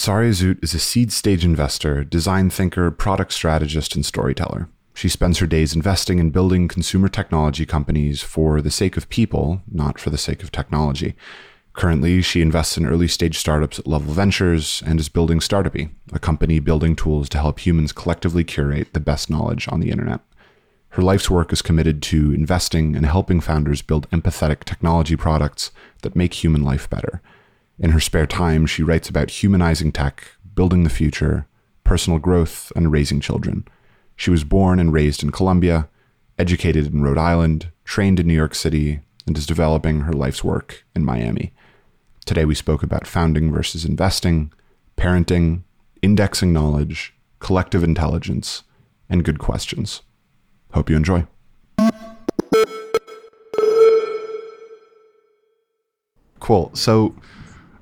Sari Azout is a seed stage investor, design thinker, product strategist, and storyteller. She spends her days investing in building consumer technology companies for the sake of people, not for the sake of technology. Currently, she invests in early stage startups at Level Ventures and is building Startupy, a company building tools to help humans collectively curate the best knowledge on the internet. Her life's work is committed to investing and helping founders build empathetic technology products that make human life better. In her spare time, she writes about humanizing tech, building the future, personal growth, and raising children. She was born and raised in Colombia, educated in Rhode Island, trained in New York City, and is developing her life's work in Miami. Today, we spoke about founding versus investing, parenting, indexing knowledge, collective intelligence, and good questions. Hope you enjoy. Cool. So,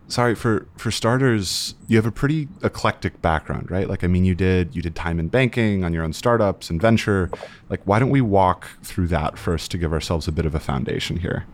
Sari for for starters you have a pretty eclectic background right? Like i mean you did you did time in banking on your own startups and venture. Like why don't we walk through that first to give ourselves a bit of a foundation here?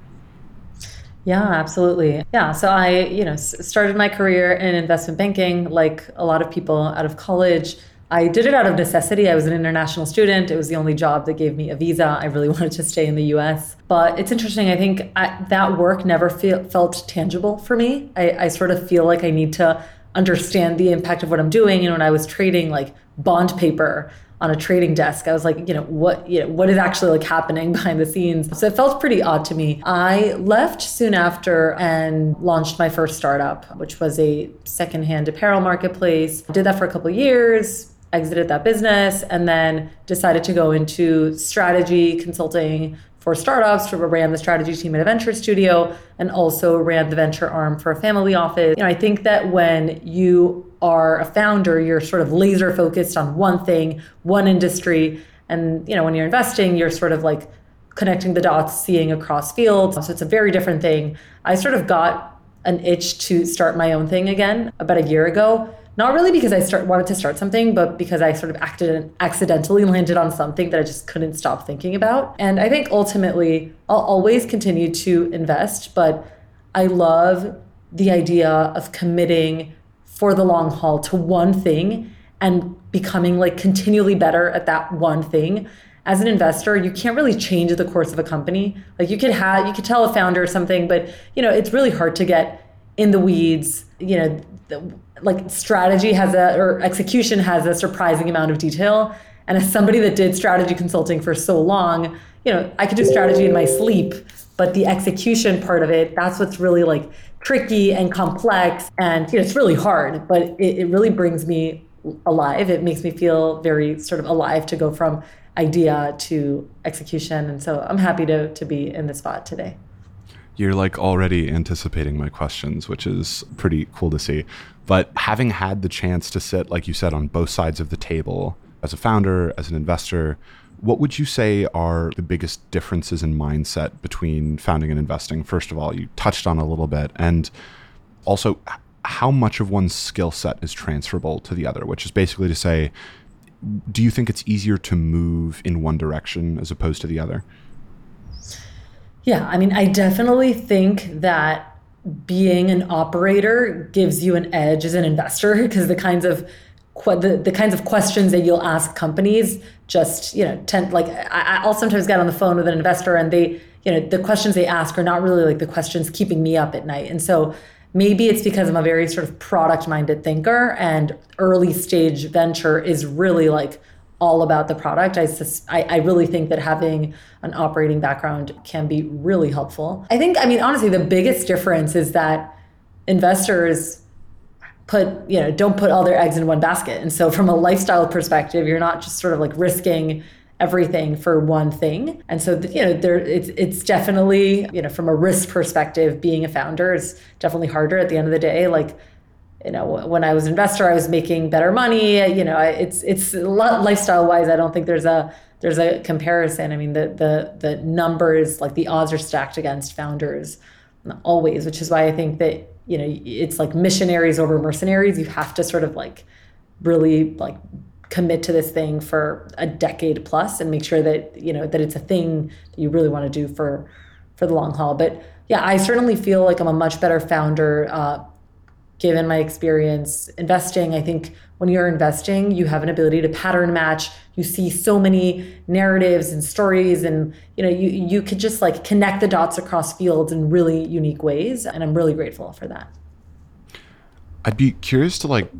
Yeah absolutely. Yeah so i you know started my career in investment banking like a lot of people out of college I did it out of necessity. I was an international student. It was the only job that gave me a visa. I really wanted to stay in the US. But it's interesting. I think I, that work never feel, felt tangible for me. I, I sort of feel like I need to understand the impact of what I'm doing. You know, when I was trading like bond paper on a trading desk, I was like, you know, what, you know, what is actually like happening behind the scenes? So it felt pretty odd to me. I left soon after and launched my first startup, which was a secondhand apparel marketplace. Did that for a couple years exited that business and then decided to go into strategy consulting for startups, to ran the strategy team at a venture studio, and also ran the venture arm for a family office. You know, I think that when you are a founder, you're sort of laser focused on one thing, one industry, and you know, when you're investing, you're sort of like connecting the dots, seeing across fields. So it's a very different thing. I sort of got an itch to start my own thing again about a year ago not really because I start wanted to start something, but because I sort of acted accidentally landed on something that I just couldn't stop thinking about. And I think ultimately I'll always continue to invest, but I love the idea of committing for the long haul to one thing and becoming like continually better at that one thing as an investor you can't really change the course of a company like you could have you could tell a founder something but you know it's really hard to get in the weeds you know the, like strategy has a or execution has a surprising amount of detail. And as somebody that did strategy consulting for so long, you know, I could do strategy in my sleep, but the execution part of it, that's what's really like tricky and complex. And you know, it's really hard, but it, it really brings me alive. It makes me feel very sort of alive to go from idea to execution. And so I'm happy to to be in this spot today. You're like already anticipating my questions, which is pretty cool to see. But having had the chance to sit, like you said, on both sides of the table as a founder, as an investor, what would you say are the biggest differences in mindset between founding and investing? First of all, you touched on a little bit. And also, how much of one's skill set is transferable to the other, which is basically to say, do you think it's easier to move in one direction as opposed to the other? Yeah, I mean, I definitely think that being an operator gives you an edge as an investor because the kinds of the, the kinds of questions that you'll ask companies just you know tend like I, I'll sometimes get on the phone with an investor and they you know the questions they ask are not really like the questions keeping me up at night. And so maybe it's because I'm a very sort of product minded thinker and early stage venture is really like all about the product. I, I, I really think that having an operating background can be really helpful. I think, I mean, honestly, the biggest difference is that investors put, you know, don't put all their eggs in one basket. And so from a lifestyle perspective, you're not just sort of like risking everything for one thing. And so, you know, there it's it's definitely, you know, from a risk perspective, being a founder is definitely harder at the end of the day. Like you know when i was an investor i was making better money you know it's it's lifestyle wise i don't think there's a there's a comparison. I mean the the the numbers like the odds are stacked against founders always which is why i think that you know it's like missionaries over mercenaries. You have to sort of like really like commit to this thing for a decade plus and make sure that you know that it's a thing that you really want to do for for the long haul. But yeah i certainly feel like i'm a much better founder uh, given my experience investing, I think when you're investing, you have an ability to pattern match. You see so many narratives and stories and you know, you you could just like connect the dots across fields in really unique ways and I'm really grateful for that. I'd be curious to like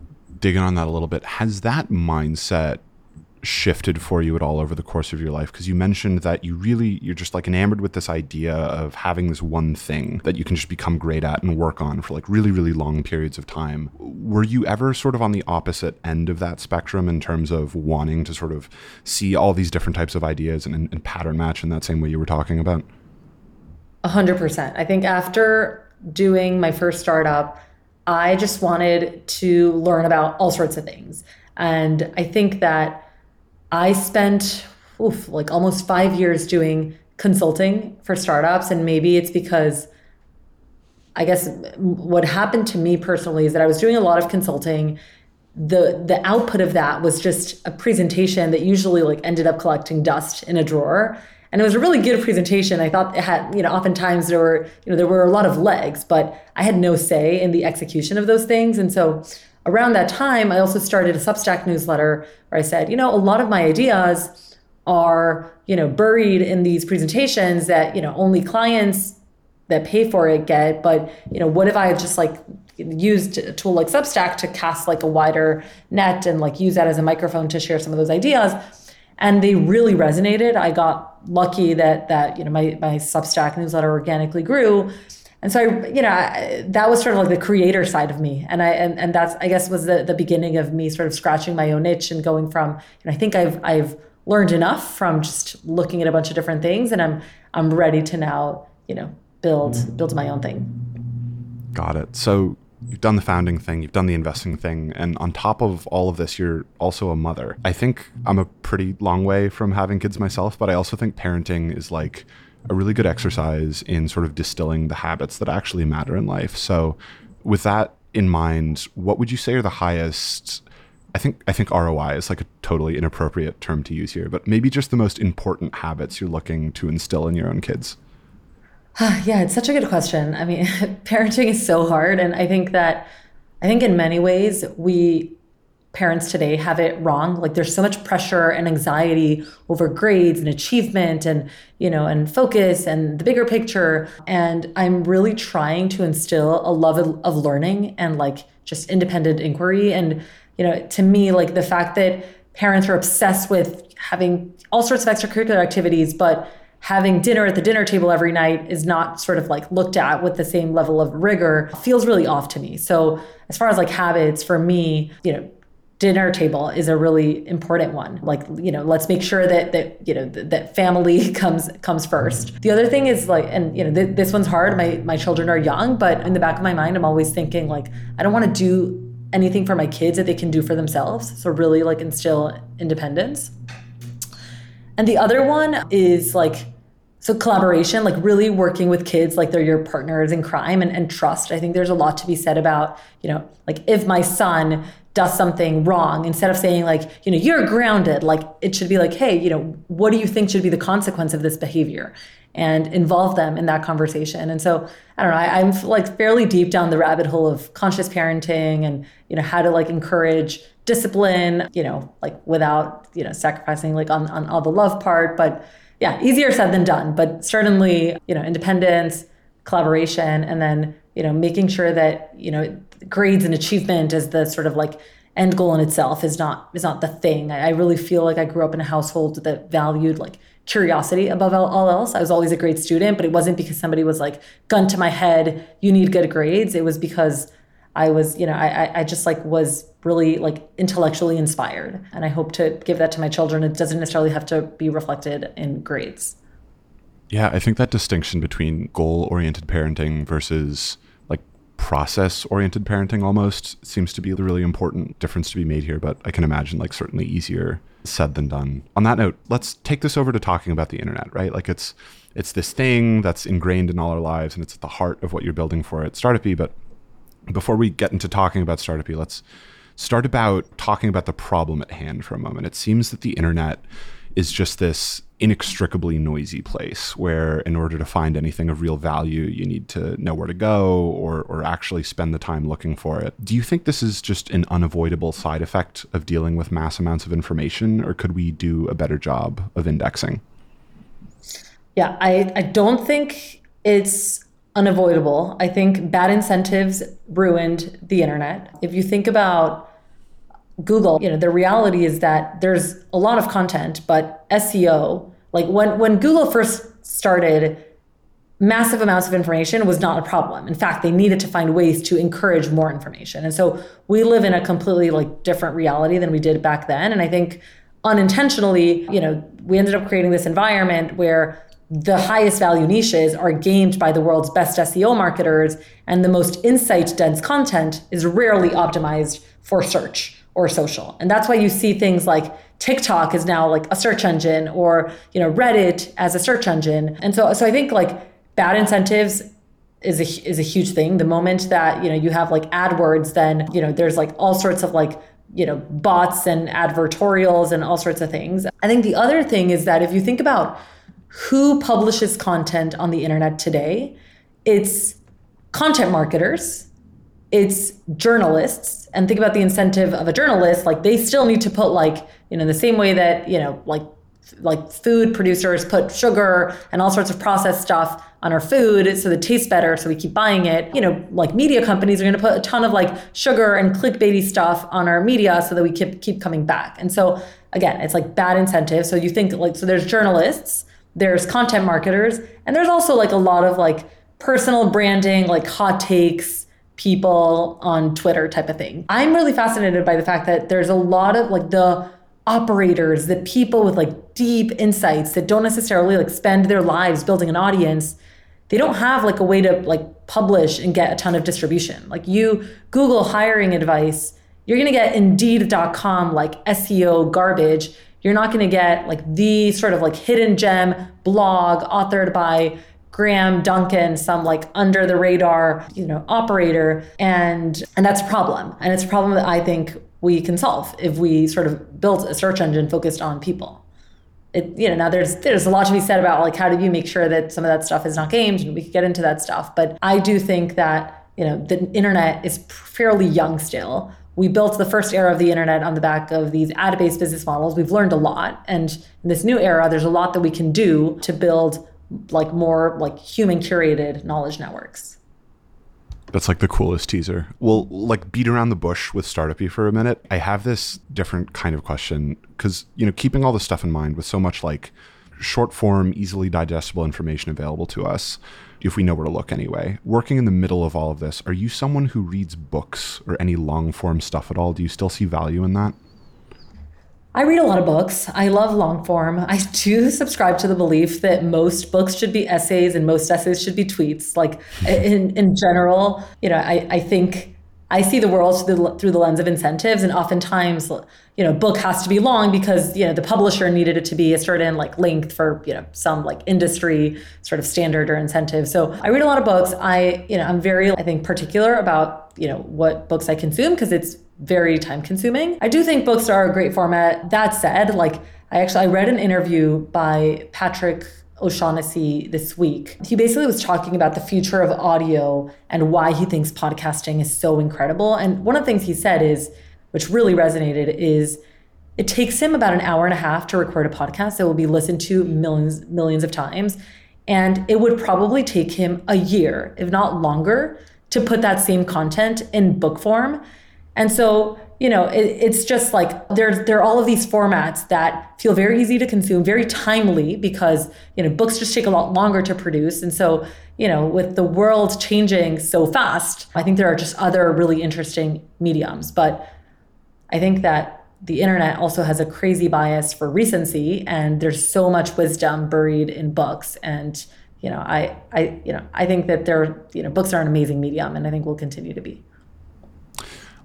dig in on that a little bit. Has that mindset shifted for you at all over the course of your life? Because you mentioned that you really you're just like enamored with this idea of having this one thing that you can just become great at and work on for like really really long periods of time. Were you ever sort of on the opposite end of that spectrum in terms of wanting to sort of see all these different types of ideas and, and pattern match in that same way you were talking about? 100% i think after doing my first startup i just wanted to learn about all sorts of things. And i think that I spent oof, like almost five years doing consulting for startups. And maybe it's because I guess what happened to me personally is that I was doing a lot of consulting. The the output of that was just a presentation that usually like ended up collecting dust in a drawer. And it was a really good presentation. I thought it had, you know, oftentimes there were, you know, there were a lot of legs, but I had no say in the execution of those things. And so around that time, I also started a Substack newsletter where I said, you know, a lot of my ideas are, you know, buried in these presentations that, you know, only clients that pay for it get. But, you know, what if I just like used a tool like Substack to cast like a wider net and like use that as a microphone to share some of those ideas? And they really resonated. I got lucky that that, you know, my, my Substack newsletter organically grew and so I, you know, I, that was sort of like the creator side of me, and I and, and that's I guess was the the beginning of me sort of scratching my own itch and going from. And I think I've I've learned enough from just looking at a bunch of different things, and I'm I'm ready to now you know build build my own thing. Got it. So you've done the founding thing, you've done the investing thing, and on top of all of this, you're also a mother. I think I'm a pretty long way from having kids myself, but I also think parenting is like a really good exercise in sort of distilling the habits that actually matter in life. So, with that in mind, what would you say are the highest? I think I think ROI is like a totally inappropriate term to use here, but maybe just the most important habits you're looking to instill in your own kids. yeah, it's such a good question. I mean, parenting is so hard, and I think that I think in many ways we parents today have it wrong. Like there's so much pressure and anxiety over grades and achievement and you know and focus and the bigger picture. And i'm really trying to instill a love of learning and like just independent inquiry. And you know to me like the fact that parents are obsessed with having all sorts of extracurricular activities but having dinner at the dinner table every night is not sort of like looked at with the same level of rigor feels really off to me. So as far as like habits for me you know dinner table is a really important one. Like you know let's make sure that that you know that, that family comes comes first. The other thing is like and you know th- this one's hard. My my children are young but in the back of my mind i'm always thinking like i don't want to do anything for my kids that they can do for themselves. So really like instill independence. And the other one is like so collaboration like really working with kids like they're your partners in crime and, and trust. I think there's a lot to be said about you know like if my son does something wrong. Instead of saying like you know you're grounded like it should be like hey you know what do you think should be the consequence of this behavior? And involve them in that conversation. And so i don't know I, i'm like fairly deep down the rabbit hole of conscious parenting and you know how to like encourage discipline you know like without you know sacrificing like on, on all the love part. But yeah easier said than done but certainly you know independence collaboration and then you know making sure that you know grades and achievement as the sort of like end goal in itself is not is not the thing. I, I really feel like I grew up in a household that valued like curiosity above all, else. I was always a great student, but it wasn't because somebody was like gun to my head, you need good grades. It was because I was, you know, I I just like was really like intellectually inspired. And I hope to give that to my children. It doesn't necessarily have to be reflected in grades. Yeah, I think that distinction between goal oriented parenting versus process oriented parenting almost seems to be the really important difference to be made here, but I can imagine like certainly easier said than done. On that note, let's take this over to talking about the internet, right? Like it's it's this thing that's ingrained in all our lives and it's at the heart of what you're building for at Startupy. But before we get into talking about Startupy, let's start about talking about the problem at hand for a moment. It seems that the internet is just this inextricably noisy place where in order to find anything of real value you need to know where to go or or actually spend the time looking for it. Do you think this is just an unavoidable side effect of dealing with mass amounts of information or could we do a better job of indexing? Yeah, I, I don't think it's unavoidable. I think bad incentives ruined the internet. If you think about Google, you know, the reality is that there's a lot of content, but SEO, like when when Google first started, massive amounts of information was not a problem. In fact, they needed to find ways to encourage more information. And so we live in a completely like different reality than we did back then. And I think unintentionally, you know, we ended up creating this environment where the highest value niches are gamed by the world's best SEO marketers, and the most insight dense content is rarely optimized for search or social. And that's why you see things like TikTok is now like a search engine or, you know, Reddit as a search engine. And so so I think like bad incentives is a is a huge thing. The moment that, you know, you have like AdWords then, you know, there's like all sorts of like you know bots and advertorials and all sorts of things. I think the other thing is that if you think about who publishes content on the internet today, it's content marketers it's journalists and think about the incentive of a journalist like they still need to put like you know the same way that you know like like food producers put sugar and all sorts of processed stuff on our food so it tastes better so we keep buying it. You know like media companies are going to put a ton of like sugar and clickbaity stuff on our media so that we keep keep coming back. And so again it's like bad incentive. So you think like so there's journalists there's content marketers and there's also like a lot of like personal branding like hot takes people on Twitter type of thing. I'm really fascinated by the fact that there's a lot of like the operators, the people with like deep insights that don't necessarily like spend their lives building an audience. They don't have like a way to like publish and get a ton of distribution. Like you Google hiring advice, you're going to get indeed.com like SEO garbage. You're not going to get like the sort of like hidden gem blog authored by Graham Duncan, some like under the radar, you know, operator. And and that's a problem. And it's a problem that I think we can solve if we sort of build a search engine focused on people. It, you know, now there's there's a lot to be said about like how do you make sure that some of that stuff is not gamed, and we could get into that stuff. But I do think that you know the internet is fairly young still. We built the first era of the internet on the back of these ad-based business models. We've learned a lot, and in this new era, there's a lot that we can do to build like more like human curated knowledge networks. That's like the coolest teaser. We'll like beat around the bush with Startupy for a minute. I have this different kind of question because, you know, keeping all this stuff in mind with so much like short form, easily digestible information available to us, if we know where to look anyway. Working in the middle of all of this, are you someone who reads books or any long form stuff at all? Do you still see value in that? I read a lot of books. I love long form. I do subscribe to the belief that most books should be essays and most essays should be tweets. Like in, in general, you know, I, I think I see the world through the, through the lens of incentives. And oftentimes, you know, book has to be long because, you know, the publisher needed it to be a certain like length for, you know, some like industry sort of standard or incentive. So I read a lot of books. I, you know, I'm very, I think, particular about, you know, what books I consume because it's very time consuming. I do think books are a great format. That said, like I actually I read an interview by Patrick O'Shaughnessy this week. He basically was talking about the future of audio and why he thinks podcasting is so incredible. And one of the things he said is, which really resonated, is it takes him about an hour and a half to record a podcast that will be listened to millions millions of times. And it would probably take him a year, if not longer, to put that same content in book form. And so, you know, it, it's just like there's there are all of these formats that feel very easy to consume, very timely because you know books just take a lot longer to produce. And so, you know, with the world changing so fast, I think there are just other really interesting mediums. But I think that the internet also has a crazy bias for recency, and there's so much wisdom buried in books. And you know, I I you know I think that there you know books are an amazing medium, and I think will continue to be.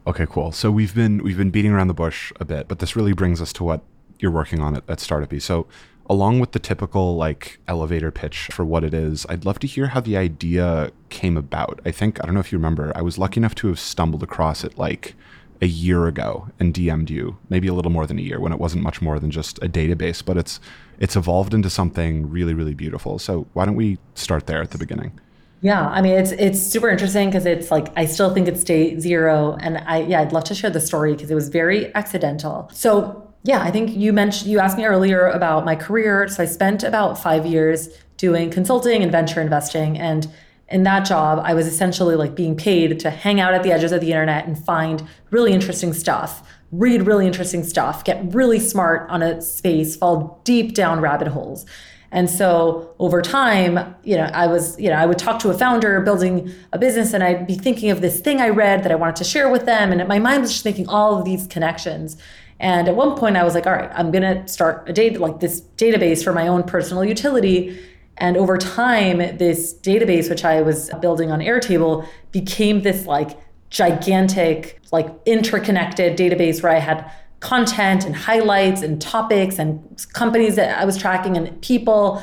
Okay, cool. So we've been we've been beating around the bush a bit, but this really brings us to what you're working on at, at Startupy. So along with the typical like elevator pitch for what it is, I'd love to hear how the idea came about. I think I don't know if you remember, I was lucky enough to have stumbled across it like a year ago and DM'd you, maybe a little more than a year when it wasn't much more than just a database, but it's it's evolved into something really, really beautiful. So why don't we start there at the beginning? Yeah, I mean it's it's super interesting because it's like I still think it's day zero, and I yeah I'd love to share the story because it was very accidental. So yeah, I think you mentioned you asked me earlier about my career. So I spent about five years doing consulting and venture investing, and in that job, I was essentially like being paid to hang out at the edges of the internet and find really interesting stuff, read really interesting stuff, get really smart on a space, fall deep down rabbit holes. And so over time, you know, I was, you know, I would talk to a founder building a business and I'd be thinking of this thing I read that I wanted to share with them. And my mind was just making all of these connections. And at one point I was like, all right, I'm gonna start a data like this database for my own personal utility. And over time, this database, which I was building on Airtable, became this like gigantic, like interconnected database where I had content and highlights and topics and companies that I was tracking and people.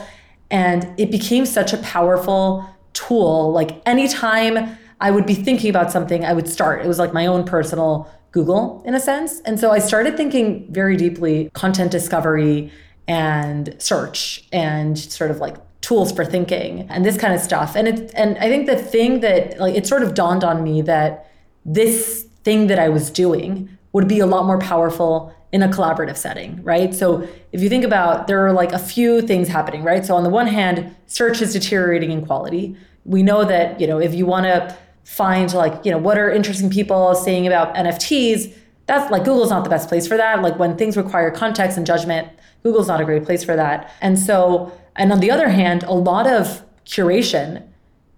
And it became such a powerful tool. Like anytime I would be thinking about something, I would start. It was like my own personal Google in a sense. And so I started thinking very deeply content discovery and search and sort of like tools for thinking and this kind of stuff. And it and I think the thing that like it sort of dawned on me that this thing that I was doing would be a lot more powerful in a collaborative setting, right? So if you think about there are like a few things happening, right? So on the one hand, search is deteriorating in quality. We know that, you know, if you want to find like, you know, what are interesting people saying about NFTs, that's like Google's not the best place for that. Like when things require context and judgment, Google's not a great place for that. And so and on the other hand, a lot of curation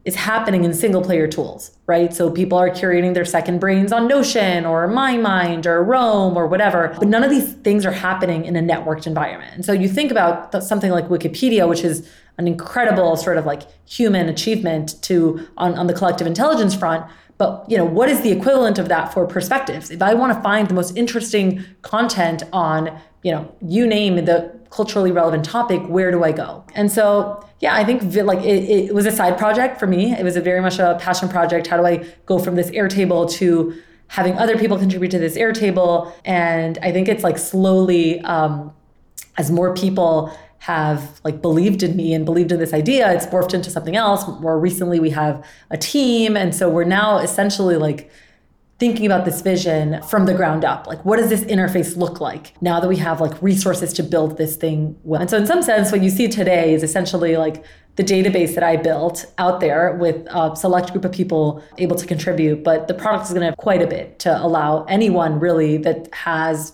is happening in single player tools, right? So people are curating their second brains on Notion or MyMind or Roam or whatever, but none of these things are happening in a networked environment. And so you think about something like Wikipedia, which is an incredible sort of like human achievement to on, on the collective intelligence front. But you know, what is the equivalent of that for perspectives? If I want to find the most interesting content on, you know, you name the culturally relevant topic, where do I go? And so, yeah, I think like it, it was a side project for me. It was a very much a passion project. How do I go from this Airtable to having other people contribute to this Airtable? And I think it's like slowly, um, as more people have like believed in me and believed in this idea, it's morphed into something else. More recently, we have a team, and so we're now essentially like thinking about this vision from the ground up. Like, what does this interface look like now that we have like resources to build this thing well? And so, in some sense, what you see today is essentially like the database that I built out there with a select group of people able to contribute. But the product is going to have quite a bit to allow anyone really that has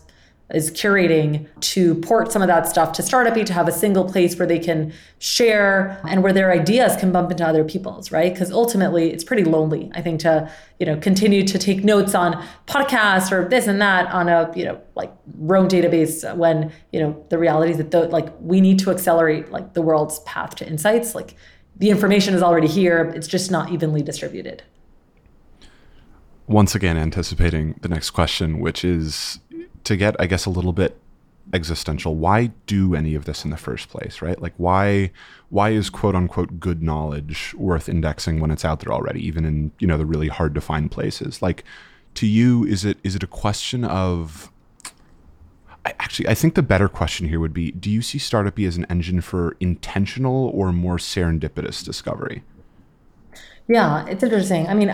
is curating to port some of that stuff to Startupy to have a single place where they can share and where their ideas can bump into other people's, right? Because ultimately it's pretty lonely, I think, to, you know, continue to take notes on podcasts or this and that on a, you know, like Roam database when, you know, the reality is that the, like we need to accelerate like the world's path to insights. Like the information is already here, it's just not evenly distributed once again anticipating the next question, which is to get, I guess, a little bit existential, why do any of this in the first place, right? Like why why is quote unquote good knowledge worth indexing when it's out there already, even in, you know, the really hard to find places? Like to you, is it is it a question of I, actually, I think the better question here would be: Do you see Startupy as an engine for intentional or more serendipitous discovery? Yeah, it's interesting. I mean,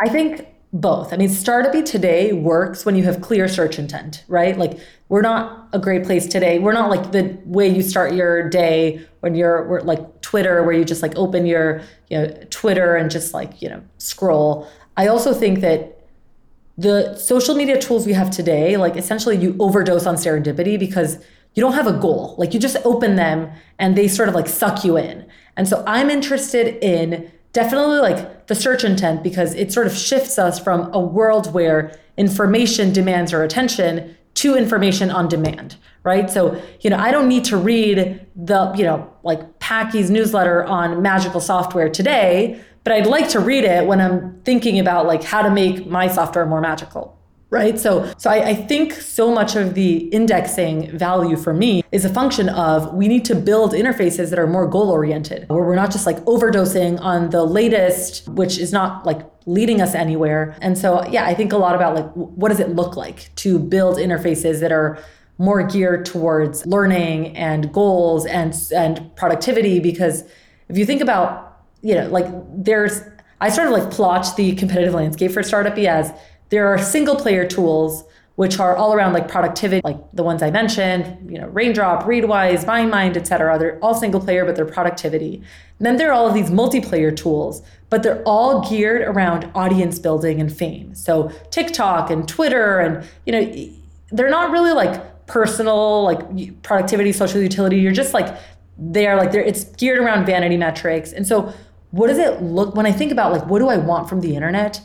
I think both. I mean, Startupy today works when you have clear search intent, right? Like we're not a great place today. We're not like the way you start your day when you're like Twitter, where you just like open your you know Twitter and just like you know scroll. I also think that the social media tools we have today, like essentially you overdose on serendipity because you don't have a goal. Like you just open them and they sort of like suck you in. And so I'm interested in definitely like the search intent because it sort of shifts us from a world where information demands our attention to information on demand right? So you know i don't need to read the you know like packy's newsletter on magical software today but i'd like to read it when i'm thinking about like how to make my software more magical right so so I, I, think so much of the indexing value for me is a function of we need to build interfaces that are more goal oriented where we're not just like overdosing on the latest which is not like leading us anywhere. And so, yeah, I think a lot about like what does it look like to build interfaces that are more geared towards learning and goals and and productivity because if you think about you know like there's I sort of like plot the competitive landscape for startup as there are single player tools which are all around like productivity, like the ones I mentioned, you know, Raindrop, Readwise, MyMind, et cetera. They're all single player, but they're productivity. And then there are all of these multiplayer tools, but they're all geared around audience building and fame. So TikTok and Twitter, and you know, they're not really like personal, like productivity, social utility. You're just like they're like they're it's geared around vanity metrics. And so, what does it look when I think about like what do I want from the internet?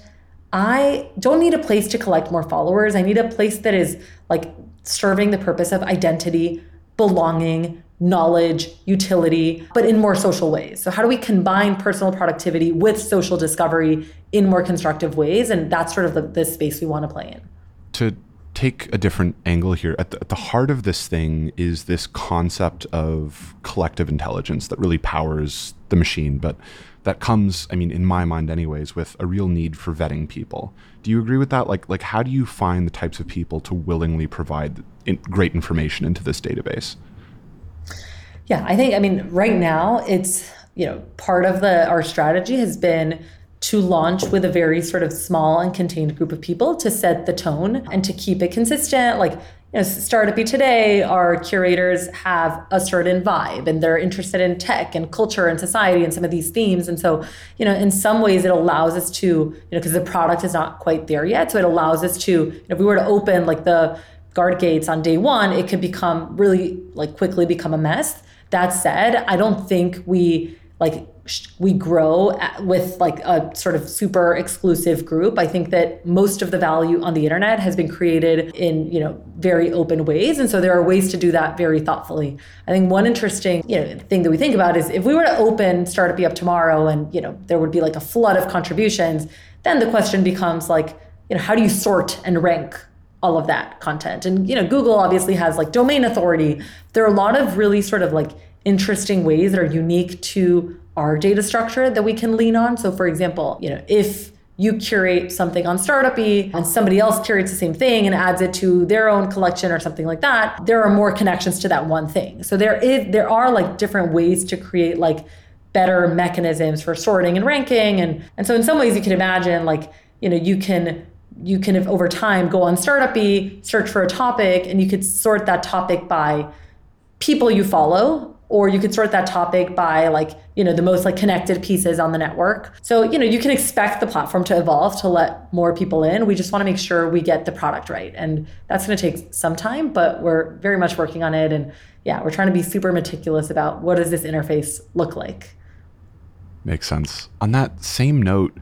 I don't need a place to collect more followers. I need a place that is like serving the purpose of identity, belonging, knowledge, utility, but in more social ways. So, how do we combine personal productivity with social discovery in more constructive ways? And that's sort of the, the space we want to play in. To take a different angle here, at the, at the heart of this thing is this concept of collective intelligence that really powers the machine. But that comes, I mean, in my mind, anyways, with a real need for vetting people. Do you agree with that? Like, like how do you find the types of people to willingly provide in, great information into this database? Yeah, I think, I mean, right now, it's you know, part of the our strategy has been to launch with a very sort of small and contained group of people to set the tone and to keep it consistent. Like you know, Startupy today, our curators have a certain vibe and they're interested in tech and culture and society and some of these themes. And so, you know, in some ways it allows us to, you know, because the product is not quite there yet. So it allows us to, you know, if we were to open like the guard gates on day one, it could become really like quickly become a mess. That said, I don't think we like we grow uh, with like a sort of super exclusive group. I think that most of the value on the internet has been created in you know very open ways. And so there are ways to do that very thoughtfully. I think one interesting you know thing that we think about is if we were to open startupy up tomorrow and you know there would be like a flood of contributions then the question becomes like you know how do you sort and rank all of that content? And you know google obviously has like domain authority. There are a lot of really sort of like interesting ways that are unique to our data structure that we can lean on. So, for example, you know, if you curate something on Startupy and somebody else curates the same thing and adds it to their own collection or something like that, there are more connections to that one thing. So there is there are like different ways to create like better mechanisms for sorting and ranking and and so in some ways you can imagine like you know you can you can over time go on Startupy, search for a topic and you could sort that topic by people you follow or you could sort that topic by like you know the most like connected pieces on the network. So you know you can expect the platform to evolve to let more people in. We just want to make sure we get the product right and that's going to take some time but we're very much working on it. And yeah we're trying to be super meticulous about what does this interface look like. Makes sense. On that same note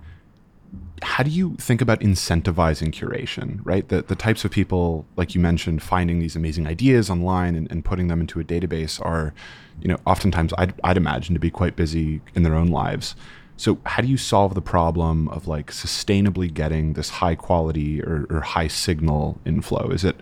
how do you think about incentivizing curation, right? The, the types of people, like you mentioned, finding these amazing ideas online and, and putting them into a database are, you know, oftentimes I'd, I'd imagine to be quite busy in their own lives. So how do you solve the problem of like sustainably getting this high quality or, or high signal inflow? Is it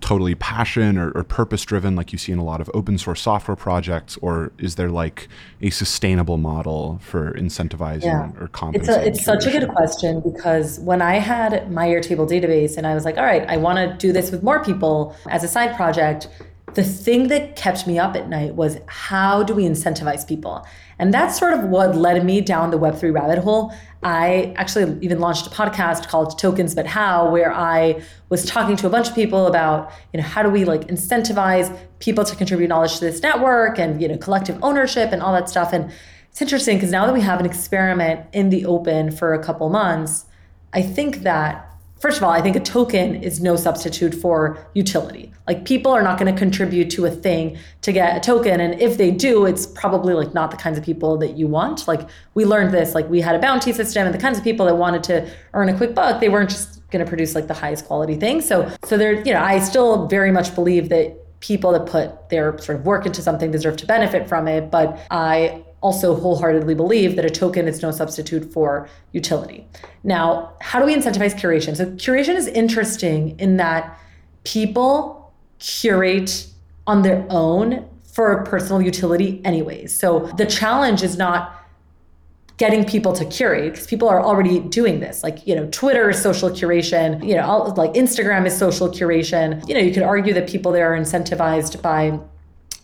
totally passion or, or purpose driven like you see in a lot of open source software projects or is there like a sustainable model for incentivizing yeah. or compensating it's, a, it's such a good question because when i had my airtable database and i was like all right i want to do this with more people as a side project the thing that kept me up at night was how do we incentivize people and that's sort of what led me down the web3 rabbit hole I actually even launched a podcast called Tokens But How, where I was talking to a bunch of people about, you know, how do we like incentivize people to contribute knowledge to this network and, you know, collective ownership and all that stuff. And it's interesting because now that we have an experiment in the open for a couple months, I think that First of all, I think a token is no substitute for utility. Like people are not going to contribute to a thing to get a token. And if they do, it's probably like not the kinds of people that you want. Like we learned this, like we had a bounty system and the kinds of people that wanted to earn a quick buck, they weren't just going to produce like the highest quality thing. So, so there, you know, I still very much believe that people that put their sort of work into something deserve to benefit from it. But I also wholeheartedly believe that a token is no substitute for utility. Now, how do we incentivize curation? So, curation is interesting in that people curate on their own for personal utility, anyways. So, the challenge is not getting people to curate because people are already doing this. Like, you know, Twitter is social curation, you know, like Instagram is social curation. You know, you could argue that people there are incentivized by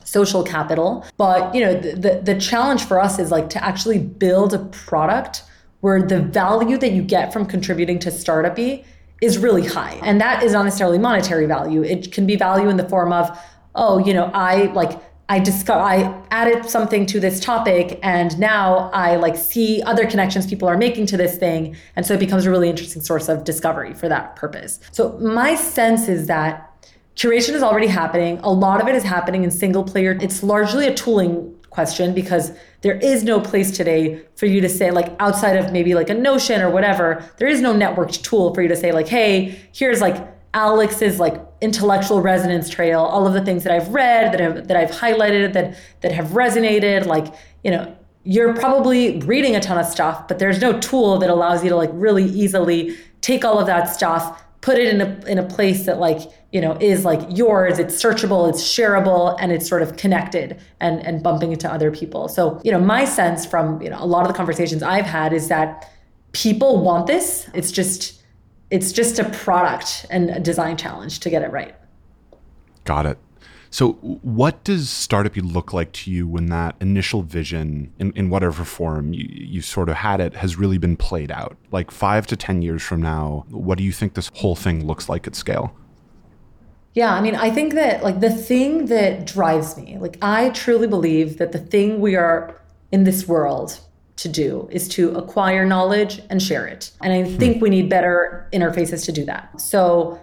social capital. But, you know, the, the challenge for us is like to actually build a product where the value that you get from contributing to Startupy is really high. And that is not necessarily monetary value. It can be value in the form of, oh, you know, I like I discover I added something to this topic and now I like see other connections people are making to this thing and so it becomes a really interesting source of discovery for that purpose. So my sense is that curation is already happening. A lot of it is happening in single player. It's largely a tooling question because there is no place today for you to say like outside of maybe like a notion or whatever, there is no networked tool for you to say like hey, here's like Alex's like intellectual resonance trail, all of the things that I've read, that have that I've highlighted, that that have resonated, like, you know, you're probably reading a ton of stuff, but there's no tool that allows you to like really easily take all of that stuff, put it in a in a place that like, you know, is like yours, it's searchable, it's shareable, and it's sort of connected and and bumping into other people. So, you know, my sense from, you know, a lot of the conversations I've had is that people want this. It's just it's just a product and a design challenge to get it right. Got it. So, what does Startupy look like to you when that initial vision, in, in whatever form you, you sort of had it, has really been played out? Like five to 10 years from now, what do you think this whole thing looks like at scale? Yeah, I mean, I think that like the thing that drives me, like, I truly believe that the thing we are in this world to do is to acquire knowledge and share it. And I hmm. think we need better interfaces to do that. So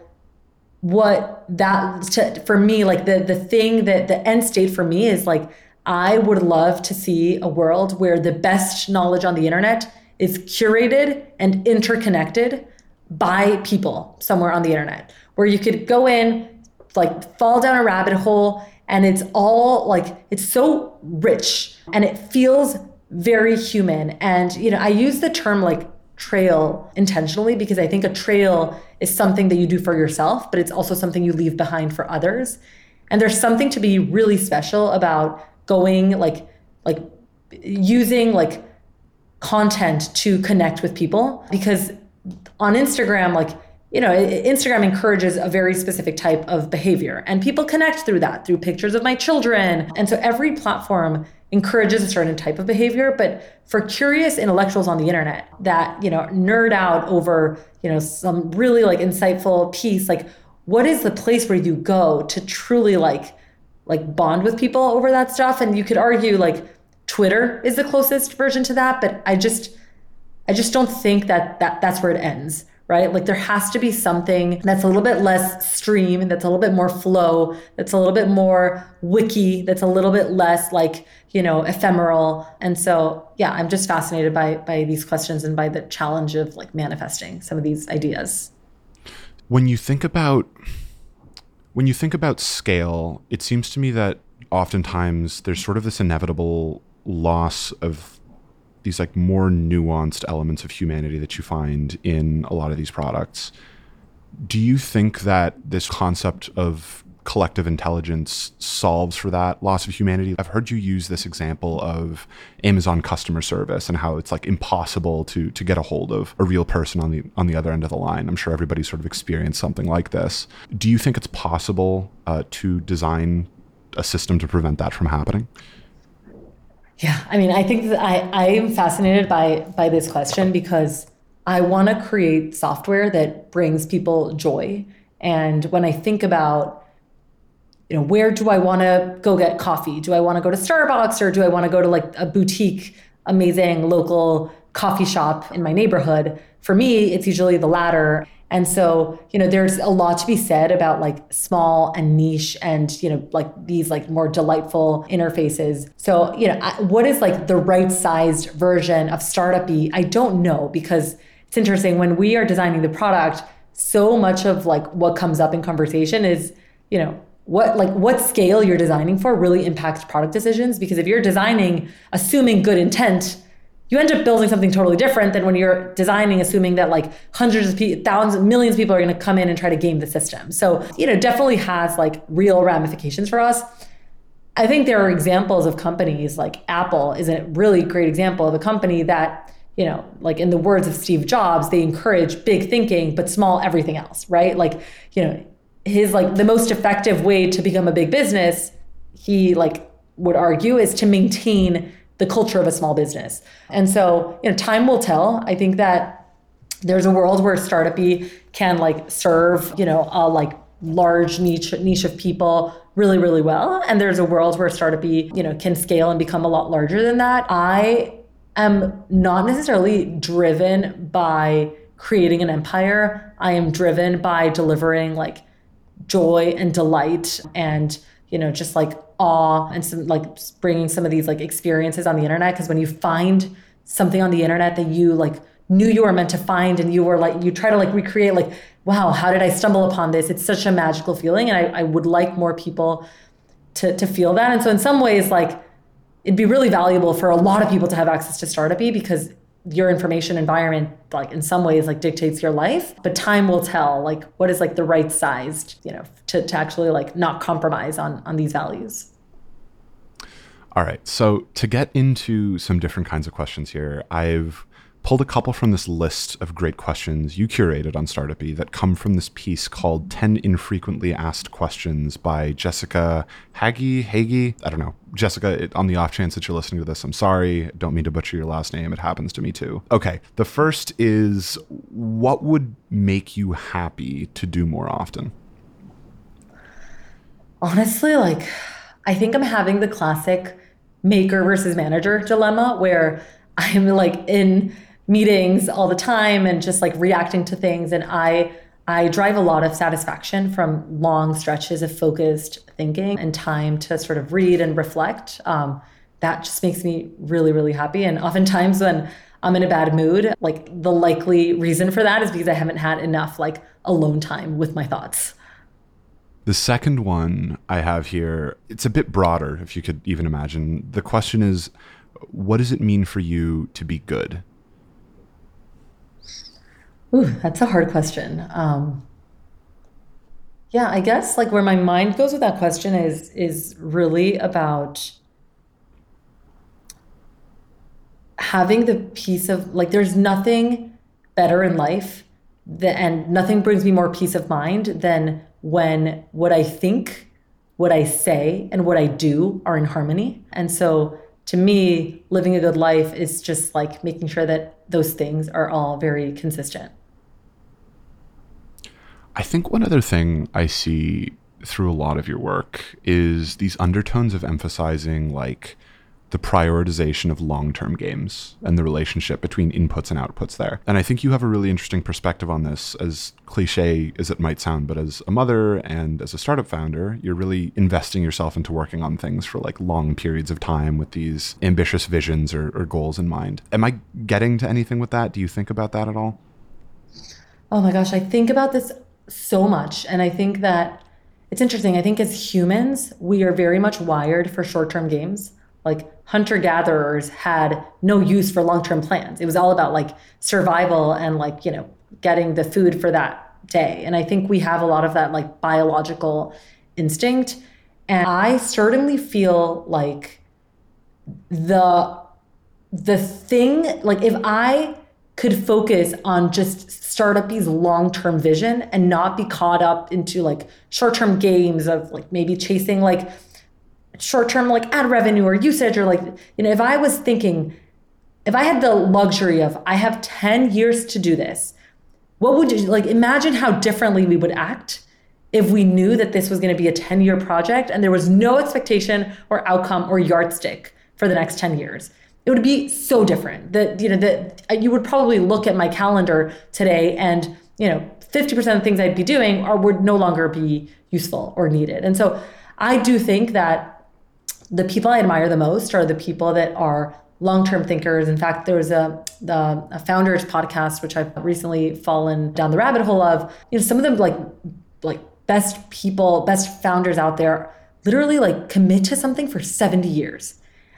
what that to, for me like the the thing that the end state for me is like I would love to see a world where the best knowledge on the internet is curated and interconnected by people somewhere on the internet where you could go in like fall down a rabbit hole and it's all like it's so rich and it feels very human. And, you know, I use the term like trail intentionally because I think a trail is something that you do for yourself, but it's also something you leave behind for others. And there's something to be really special about going like, like using like content to connect with people because on Instagram, like, you know, Instagram encourages a very specific type of behavior and people connect through that, through pictures of my children. And so every platform encourages a certain type of behavior but for curious intellectuals on the internet that you know nerd out over you know some really like insightful piece like what is the place where you go to truly like like bond with people over that stuff? And you could argue like twitter is the closest version to that but i just i just don't think that that that's where it ends right? Like there has to be something that's a little bit less stream, that's a little bit more flow, that's a little bit more wiki, that's a little bit less like, you know, ephemeral. And so, yeah, I'm just fascinated by by these questions and by the challenge of like manifesting some of these ideas. When you think about when you think about scale, it seems to me that oftentimes there's sort of this inevitable loss of these like more nuanced elements of humanity that you find in a lot of these products. Do you think that this concept of collective intelligence solves for that loss of humanity? I've heard you use this example of Amazon customer service and how it's like impossible to to get a hold of a real person on the on the other end of the line. I'm sure everybody sort of experienced something like this. Do you think it's possible uh, to design a system to prevent that from happening? Yeah, I mean, I think I, I am fascinated by by this question because I want to create software that brings people joy. And when I think about, you know, where do I want to go get coffee? Do I want to go to Starbucks or do I want to go to like a boutique, amazing local coffee shop in my neighborhood? For me, it's usually the latter. And so, you know, there's a lot to be said about like small and niche and, you know, like these like more delightful interfaces. So, you know, what is like the right sized version of Startupy? I don't know because it's interesting when we are designing the product, so much of like what comes up in conversation is, you know, what like what scale you're designing for really impacts product decisions because if you're designing assuming good intent you end up building something totally different than when you're designing assuming that like hundreds of people thousands millions of people are going to come in and try to game the system so you know definitely has like real ramifications for us I think there are examples of companies like Apple is a really great example of a company that, you know, like in the words of Steve Jobs, they encourage big thinking, but small everything else, right? Like, you know, his like the most effective way to become a big business, he like would argue is to maintain the culture of a small business. And so, you know, time will tell. I think that there's a world where startupy can like serve, you know, a like large niche niche of people really really well and there's a world where startupy you know can scale and become a lot larger than that i am not necessarily driven by creating an empire i am driven by delivering like joy and delight and you know just like awe and some like bringing some of these like experiences on the internet because when you find something on the internet that you like knew you were meant to find and you were like you try to like recreate like wow how did i stumble upon this? It's such a magical feeling and i, I would like more people to, to feel that. And so in some ways like it'd be really valuable for a lot of people to have access to startupy because your information environment like in some ways like dictates your life. But time will tell like what is like the right sized you know to, to actually like not compromise on on these values all right so to get into some different kinds of questions here i've pulled a couple from this list of great questions you curated on Startupy that come from this piece called 10 Infrequently Asked Questions by Jessica Haggy. Haggy? I don't know. Jessica, on the off chance that you're listening to this, I'm sorry. Don't mean to butcher your last name. It happens to me too. Okay. The first is what would make you happy to do more often? Honestly, like, I think I'm having the classic maker versus manager dilemma where I'm like in meetings all the time and just like reacting to things and i i drive a lot of satisfaction from long stretches of focused thinking and time to sort of read and reflect. Um, that just makes me really really happy. And oftentimes when i'm in a bad mood like the likely reason for that is because i haven't had enough like alone time with my thoughts the second one I have here, it's a bit broader, if you could even imagine. The question is, what does it mean for you to be good? Ooh, that's a hard question. Um, yeah, I guess like where my mind goes with that question is is really about having the peace of like there's nothing better in life that, and nothing brings me more peace of mind than when what I think, what I say, and what I do are in harmony. And so to me, living a good life is just like making sure that those things are all very consistent. I think one other thing I see through a lot of your work is these undertones of emphasizing like the prioritization of long-term games and the relationship between inputs and outputs there. And I think you have a really interesting perspective on this as cliche as it might sound, but as a mother and as a startup founder, you're really investing yourself into working on things for like long periods of time with these ambitious visions or, or goals in mind. Am I getting to anything with that? Do you think about that at all? Oh my gosh, I think about this so much. And I think that it's interesting. I think as humans, we are very much wired for short term games. Like hunter gatherers had no use for long term plans. It was all about like survival and like, you know, getting the food for that day. And I think we have a lot of that like biological instinct. And I certainly feel like the the thing like if I could focus on just startupy's long-term vision and not be caught up into like short-term games of like maybe chasing like short-term like ad revenue or usage or like you know if i was thinking if i had the luxury of i have 10 years to do this what would you like imagine how differently we would act if we knew that this was going to be a 10 year project and there was no expectation or outcome or yardstick for the next 10 years. It would be so different. That you know that uh, you would probably look at my calendar today and you know 50% of things i'd be doing are would no longer be useful or needed. And so i do think that the people i admire the most are the people that are long-term thinkers in fact there was a the a founders podcast which i've recently fallen down the rabbit hole of you know some of them like like best people best founders out there literally like commit to something for 70 years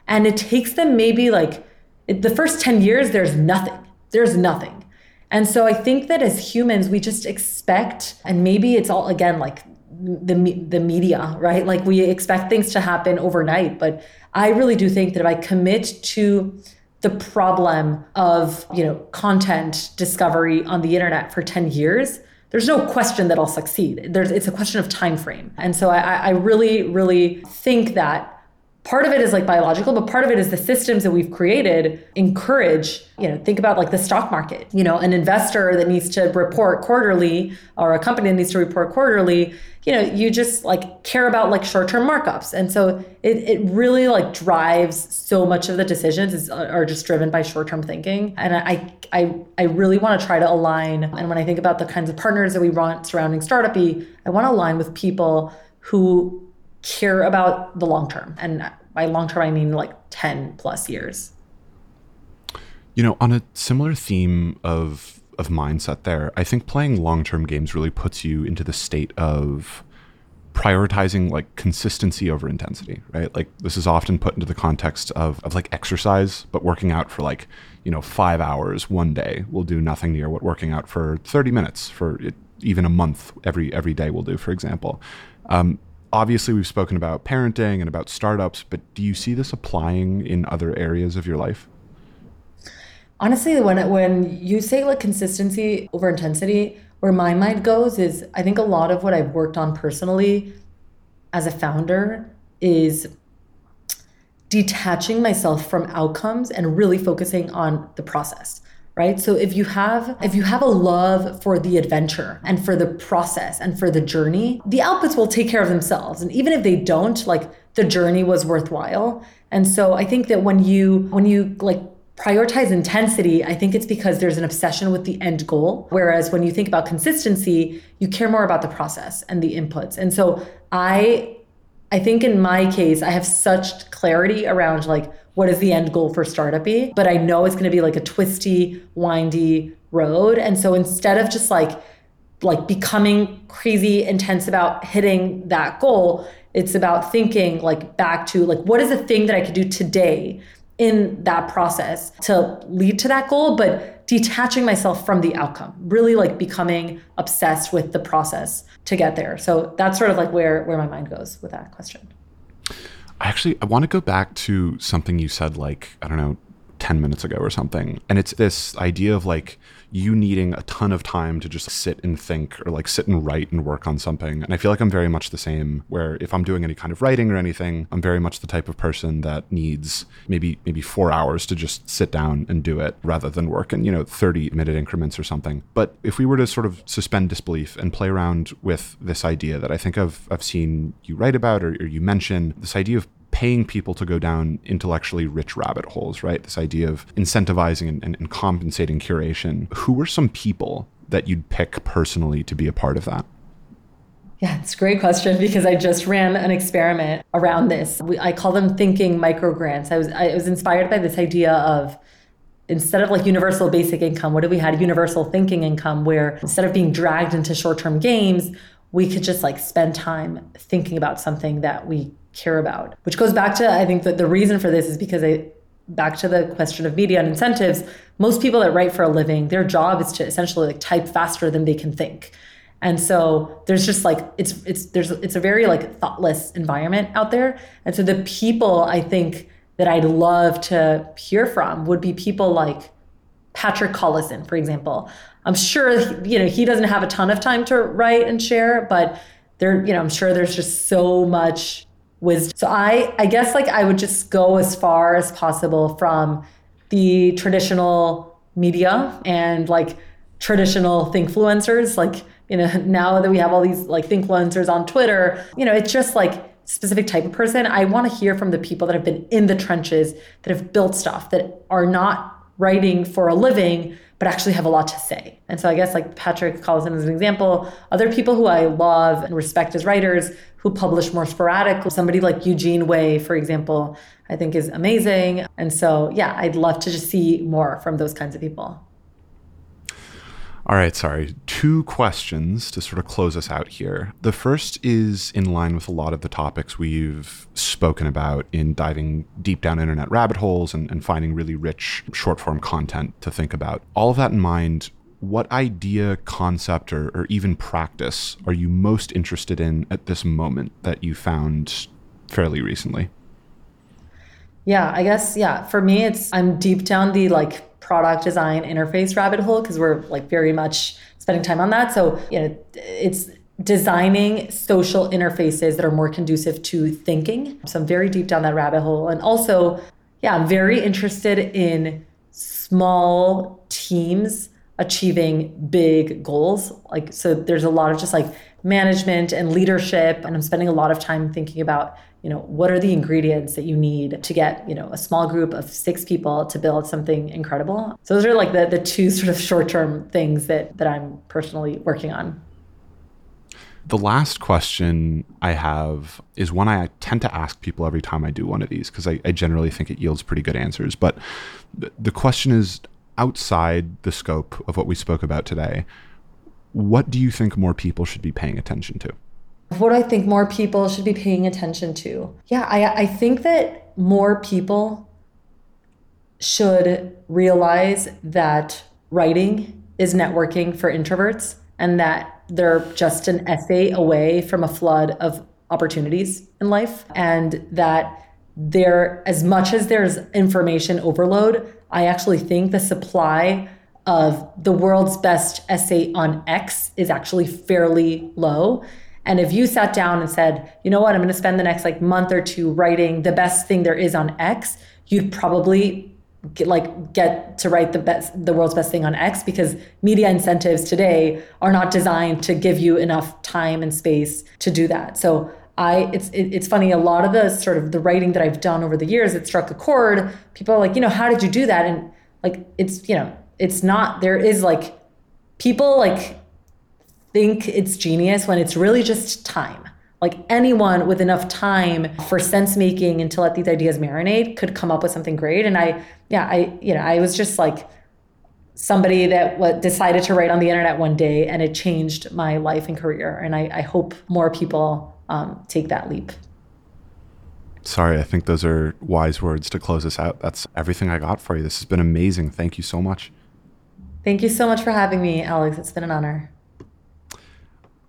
and it takes them maybe like it, the first 10 years, there's nothing. There's nothing. And so I think that as humans, we just expect, and maybe it's all again like the the media, right? Like we expect things to happen overnight, but I really do think that if I commit to the problem of, you know, content discovery on the internet for 10 years, there's no question that I'll succeed. There's it's a question of time frame. And so I, I really, really think that part of it is like biological but part of it is the systems that we've created encourage you know think about like the stock market. You know an investor that needs to report quarterly or a company that needs to report quarterly you know you just like care about like short-term markups. And so it, it really like drives so much of the decisions is, uh, are just driven by short-term thinking. And i i i really want to try to align. And when i think about the kinds of partners that we want surrounding startupy i want to align with people who care about the long term. And by long term, I mean like 10 plus years. You know, on a similar theme of of mindset there, I think playing long-term games really puts you into the state of prioritizing like consistency over intensity, right? Like this is often put into the context of, of like exercise, but working out for like, you know, five hours one day will do nothing near what working out for 30 minutes for it, even a month every every day will do, for example. Um, obviously we've spoken about parenting and about startups, but do you see this applying in other areas of your life? Honestly, when when you say like consistency over intensity, where my mind goes is I think a lot of what I've worked on personally as a founder is detaching myself from outcomes and really focusing on the process right? So if you have if you have a love for the adventure and for the process and for the journey the outputs will take care of themselves. And even if they don't like the journey was worthwhile. And so i think that when you when you like prioritize intensity i think it's because there's an obsession with the end goal. Whereas when you think about consistency you care more about the process and the inputs. And so i i think in my case i have such clarity around like what is the end goal for Startupy, but I know it's going to be like a twisty, windy road. And so instead of just like like becoming crazy intense about hitting that goal, it's about thinking like back to like what is the thing that I could do today in that process to lead to that goal, but detaching myself from the outcome, really like becoming obsessed with the process to get there. So that's sort of like where where my mind goes with that question. Actually, I want to go back to something you said, like, I don't know, 10 minutes ago or something. And it's this idea of like you needing a ton of time to just sit and think or like sit and write and work on something. And I feel like I'm very much the same where if I'm doing any kind of writing or anything, I'm very much the type of person that needs maybe maybe 4 hours to just sit down and do it rather than work in, you know, 30 minute increments or something. But if we were to sort of suspend disbelief and play around with this idea that I think I've I've seen you write about or, or you mention, this idea of paying people to go down intellectually rich rabbit holes, right? This idea of incentivizing and, and, and compensating curation. Who are some people that you'd pick personally to be a part of that? Yeah, it's a great question because I just ran an experiment around this. I call them thinking micro grants. I was I was inspired by this idea of instead of like universal basic income, what if we had universal thinking income where instead of being dragged into short-term games, we could just like spend time thinking about something that we care about. Which goes back to I think that the reason for this is because I back to the question of media and incentives, most people that write for a living, their job is to essentially like type faster than they can think. And so there's just like it's it's there's it's a very like thoughtless environment out there. And so the people I think that I'd love to hear from would be people like Patrick Collison, for example. I'm sure you know he doesn't have a ton of time to write and share, but there you know I'm sure there's just so much wisdom. So I I guess like I would just go as far as possible from the traditional media and like traditional thinkfluencers like you know now that we have all these like thinkfluencers on Twitter, you know, it's just like specific type of person. I want to hear from the people that have been in the trenches, that have built stuff, that are not writing for a living, but actually have a lot to say. And so I guess like Patrick Collison is an example. Other people who I love and respect as writers who publish more sporadically, somebody like Eugene Wei, for example, I think is amazing. And so yeah, I'd love to just see more from those kinds of people. All right, Sari. Two questions to sort of close us out here. The first is in line with a lot of the topics we've spoken about in diving deep down internet rabbit holes and, and finding really rich short form content to think about. All of that in mind, what idea, concept, or, or even practice are you most interested in at this moment that you found fairly recently? Yeah, I guess, yeah, for me, it's I'm deep down the like product design interface rabbit hole because we're like very much spending time on that. So, you know, it's designing social interfaces that are more conducive to thinking. So I'm very deep down that rabbit hole. And also, yeah, I'm very interested in small teams achieving big goals. Like, so there's a lot of just like management and leadership. And I'm spending a lot of time thinking about, you know, what are the ingredients that you need to get, you know, a small group of six people to build something incredible. So those are like the, the two sort of short term things that, that I'm personally working on. The last question I have is one I tend to ask people every time I do one of these because I, I, generally think it yields pretty good answers. But the question is outside the scope of what we spoke about today, what do you think more people should be paying attention to? What I think more people should be paying attention to? Yeah, I, I think that more people should realize that writing is networking for introverts and that they're just an essay away from a flood of opportunities in life and that there as much as there's information overload i actually think the supply of the world's best essay on x is actually fairly low and if you sat down and said you know what i'm going to spend the next like month or two writing the best thing there is on x you'd probably get, like get to write the best the world's best thing on X because media incentives today are not designed to give you enough time and space to do that. So I it's it, it's funny a lot of the sort of the writing that I've done over the years it struck a chord. People are like, you know, how did you do that? And like it's you know it's not there is like people like think it's genius when it's really just time like anyone with enough time for sense making and to let these ideas marinate could come up with something great. And I, yeah, I, you know, I was just like somebody that w- decided to write on the internet one day and it changed my life and career. And I, I hope more people um, take that leap. Sari, I think those are wise words to close us out. That's everything I got for you. This has been amazing. Thank you so much. Thank you so much for having me, Alex. It's been an honor.